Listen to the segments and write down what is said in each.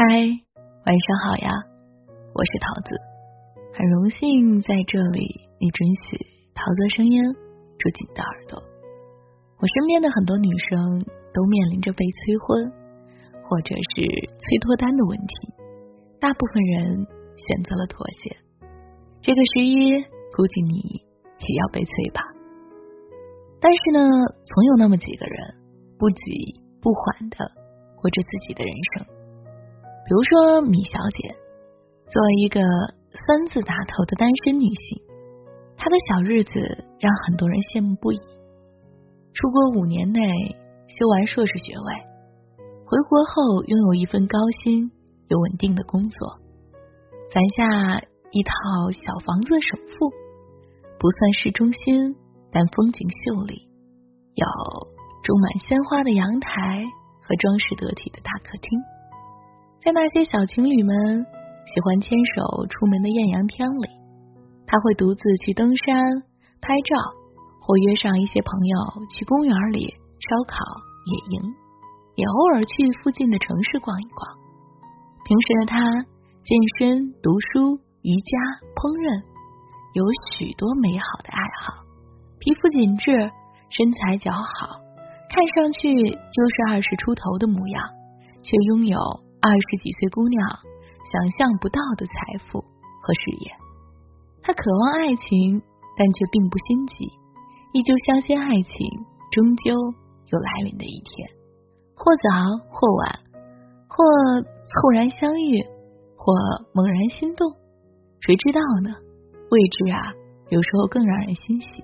嗨，晚上好呀，我是桃子，很荣幸在这里你准许桃子声音住进你的耳朵。我身边的很多女生都面临着被催婚或者是催脱单的问题，大部分人选择了妥协。这个十一，估计你也要被催吧。但是呢，总有那么几个人不急不缓的过着自己的人生。比如说，米小姐作为一个三字打头的单身女性，她的小日子让很多人羡慕不已。出国五年内修完硕士学位，回国后拥有一份高薪有稳定的工作，攒下一套小房子的首付，不算市中心，但风景秀丽，有种满鲜花的阳台和装饰得体的大客厅。在那些小情侣们喜欢牵手出门的艳阳天里，他会独自去登山拍照，或约上一些朋友去公园里烧烤野营，也偶尔去附近的城市逛一逛。平时的他健身、读书、瑜伽、烹饪，有许多美好的爱好。皮肤紧致，身材姣好，看上去就是二十出头的模样，却拥有。二十几岁姑娘想象不到的财富和事业，她渴望爱情，但却并不心急，依旧相信爱情终究有来临的一天，或早或晚，或猝然相遇，或猛然心动，谁知道呢？未知啊，有时候更让人欣喜。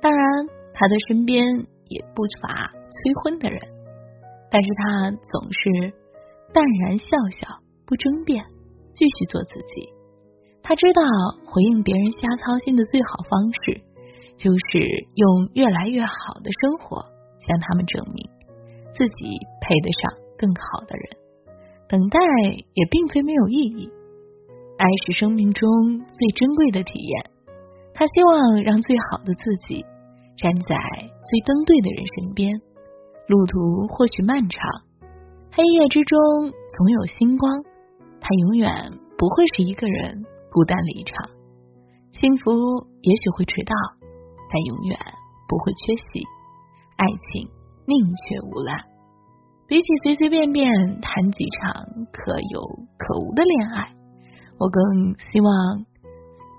当然，他的身边也不乏催婚的人，但是他总是。淡然笑笑，不争辩，继续做自己。他知道回应别人瞎操心的最好方式，就是用越来越好的生活向他们证明自己配得上更好的人。等待也并非没有意义，爱是生命中最珍贵的体验。他希望让最好的自己站在最登对的人身边，路途或许漫长。黑夜之中总有星光，他永远不会是一个人孤单离场。幸福也许会迟到，但永远不会缺席。爱情宁缺毋滥。比起随随便便谈几场可有可无的恋爱，我更希望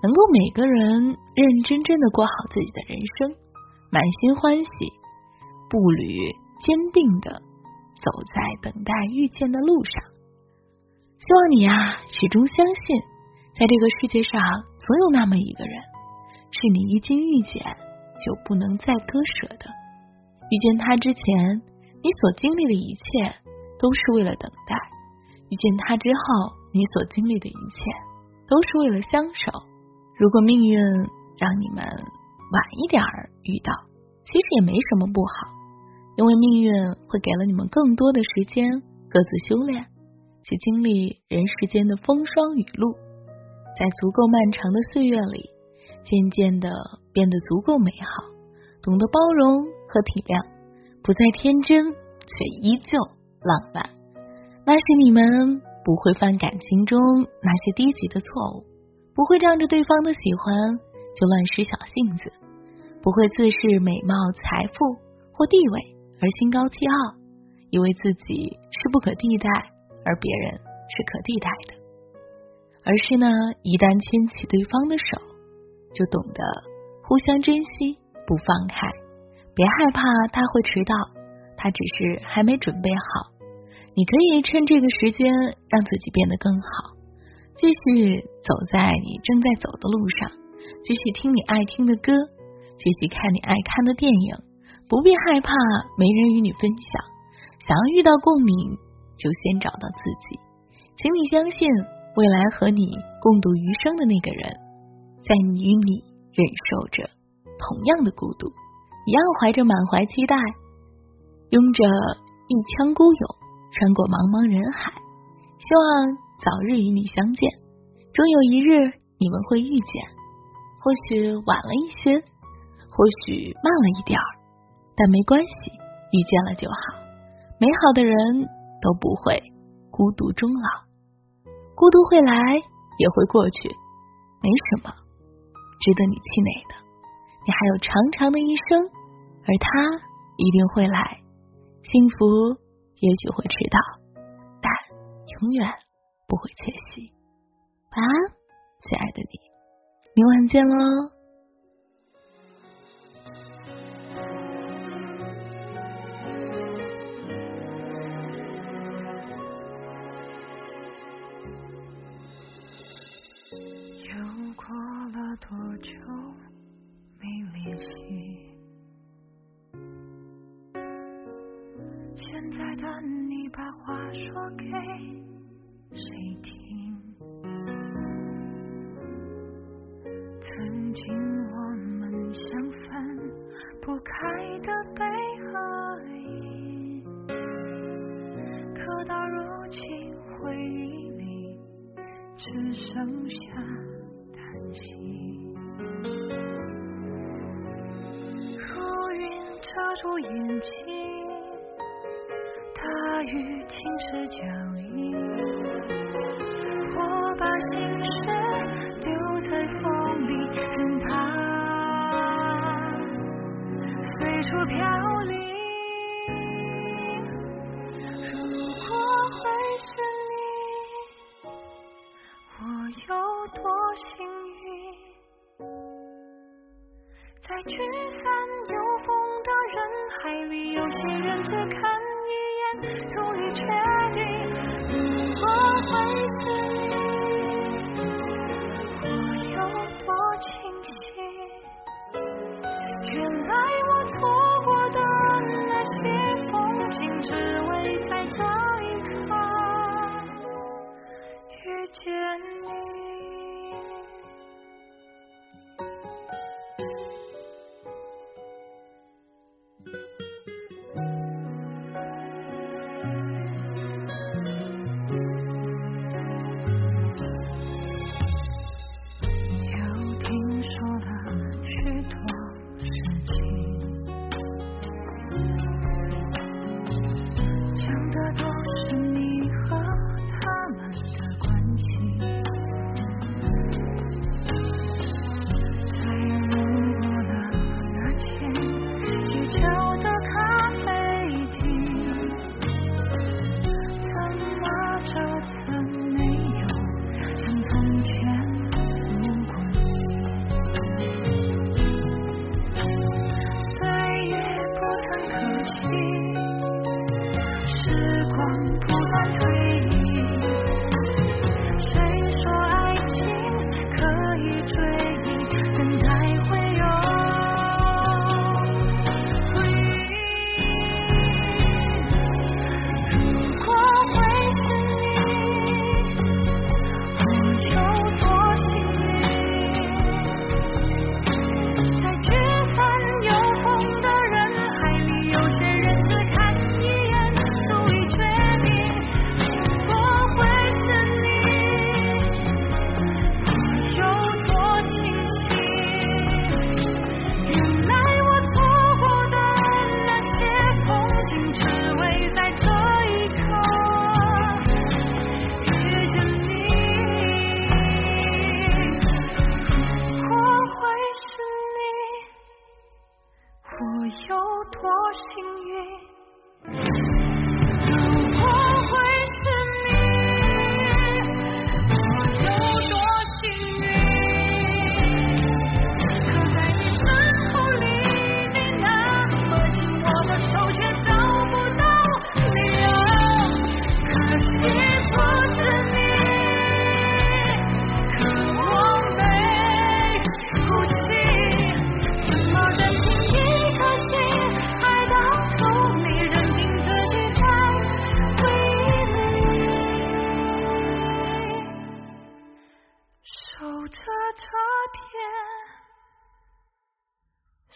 能够每个人认认真真的过好自己的人生，满心欢喜，步履坚定的。走在等待遇见的路上，希望你呀始终相信，在这个世界上总有那么一个人，是你一经遇见就不能再割舍的。遇见他之前，你所经历的一切都是为了等待；遇见他之后，你所经历的一切都是为了相守。如果命运让你们晚一点遇到，其实也没什么不好。因为命运会给了你们更多的时间，各自修炼，去经历人世间的风霜雨露，在足够漫长的岁月里，渐渐的变得足够美好，懂得包容和体谅，不再天真，却依旧浪漫。那是你们不会犯感情中那些低级的错误，不会仗着对方的喜欢就乱使小性子，不会自视美貌、财富或地位。而心高气傲，以为自己是不可替代，而别人是可替代的。而是呢，一旦牵起对方的手，就懂得互相珍惜，不放开。别害怕他会迟到，他只是还没准备好。你可以趁这个时间让自己变得更好，继续走在你正在走的路上，继续听你爱听的歌，继续看你爱看的电影。不必害怕没人与你分享，想要遇到共鸣，就先找到自己。请你相信，未来和你共度余生的那个人，在与你忍受着同样的孤独，一样怀着满怀期待，拥着一腔孤勇，穿过茫茫人海，希望早日与你相见。终有一日，你们会遇见，或许晚了一些，或许慢了一点儿。但没关系，遇见了就好。美好的人都不会孤独终老。孤独会来，也会过去，没什么值得你气馁的。你还有长长的一生，而他一定会来。幸福也许会迟到，但永远不会缺席。晚安，亲爱的你，明晚见喽。现在的你把话说给谁听？曾经我们像分不开的悲和喜，可到如今回忆里只剩下叹息。如云遮住眼睛。大雨侵蚀脚印，我把心事丢在风里，任它随处飘零。如果会是你，我有多幸运？在聚散有风的人海里，有些人只看。终于确定，如果会是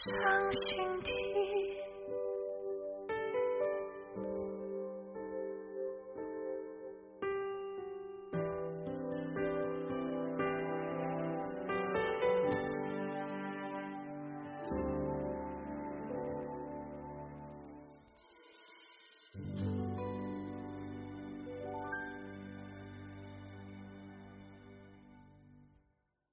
伤心地。